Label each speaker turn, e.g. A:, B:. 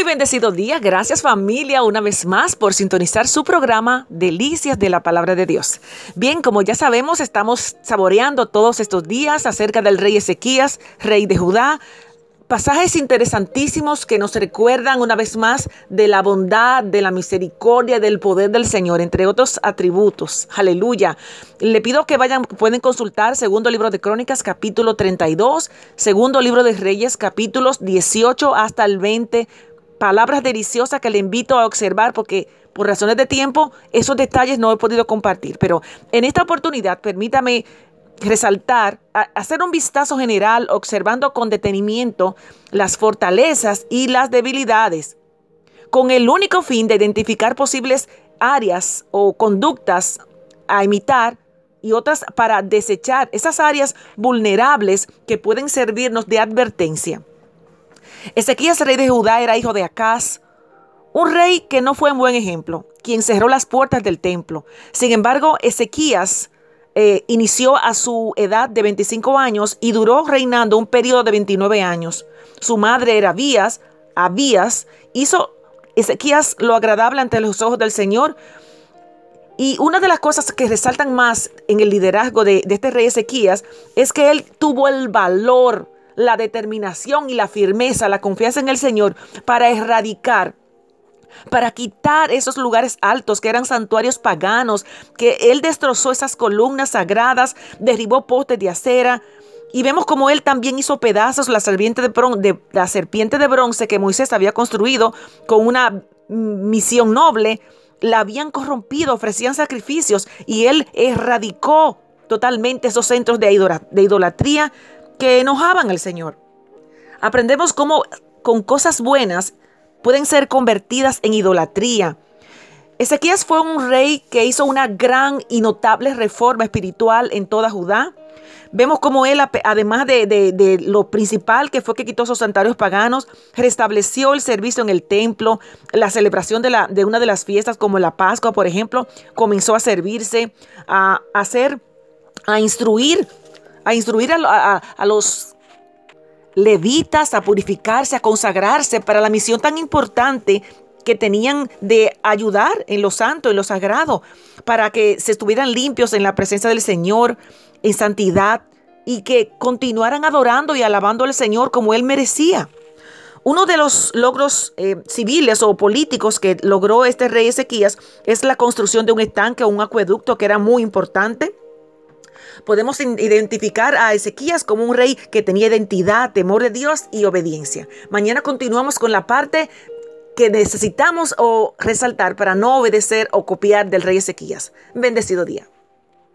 A: Muy bendecido día. Gracias familia una vez más por sintonizar su programa Delicias de la Palabra de Dios. Bien, como ya sabemos, estamos saboreando todos estos días acerca del rey Ezequías, rey de Judá. Pasajes interesantísimos que nos recuerdan una vez más de la bondad, de la misericordia, del poder del Señor, entre otros atributos. Aleluya. Le pido que vayan, pueden consultar segundo libro de Crónicas, capítulo 32, segundo libro de Reyes, capítulos 18 hasta el 20 palabras deliciosas que le invito a observar porque por razones de tiempo esos detalles no he podido compartir. Pero en esta oportunidad permítame resaltar, hacer un vistazo general observando con detenimiento las fortalezas y las debilidades, con el único fin de identificar posibles áreas o conductas a imitar y otras para desechar esas áreas vulnerables que pueden servirnos de advertencia. Ezequías, rey de Judá, era hijo de Acaz, un rey que no fue un buen ejemplo, quien cerró las puertas del templo. Sin embargo, Ezequías eh, inició a su edad de 25 años y duró reinando un periodo de 29 años. Su madre era Abías. Abías hizo Ezequías lo agradable ante los ojos del Señor. Y una de las cosas que resaltan más en el liderazgo de, de este rey Ezequías es que él tuvo el valor la determinación y la firmeza, la confianza en el Señor para erradicar para quitar esos lugares altos que eran santuarios paganos, que él destrozó esas columnas sagradas, derribó postes de acera. Y vemos como él también hizo pedazos la serpiente de, la serpiente de bronce que Moisés había construido con una misión noble. La habían corrompido, ofrecían sacrificios y él erradicó totalmente esos centros de idolatría que enojaban al Señor. Aprendemos cómo con cosas buenas pueden ser convertidas en idolatría. Ezequías fue un rey que hizo una gran y notable reforma espiritual en toda Judá. Vemos cómo él, además de, lo principal que fue que quitó esos santuarios paganos, restableció el servicio en el templo, la celebración de, la, de una de las fiestas como la Pascua, por ejemplo, comenzó a servirse, a hacer, a instruir a instruir a, los levitas a purificarse, a consagrarse para la misión tan importante que tenían de ayudar en lo santo, en lo sagrado, para que se estuvieran limpios en la presencia del Señor, en santidad, y que continuaran adorando y alabando al Señor como Él merecía. Uno de los logros eh, civiles o políticos que logró este rey Ezequías es la construcción de un estanque o un acueducto que era muy importante podemos identificar a Ezequías como un rey que tenía identidad, temor de Dios y obediencia. Mañana continuamos con la parte que necesitamos o resaltar para no obedecer o copiar del rey Ezequías. Bendecido día.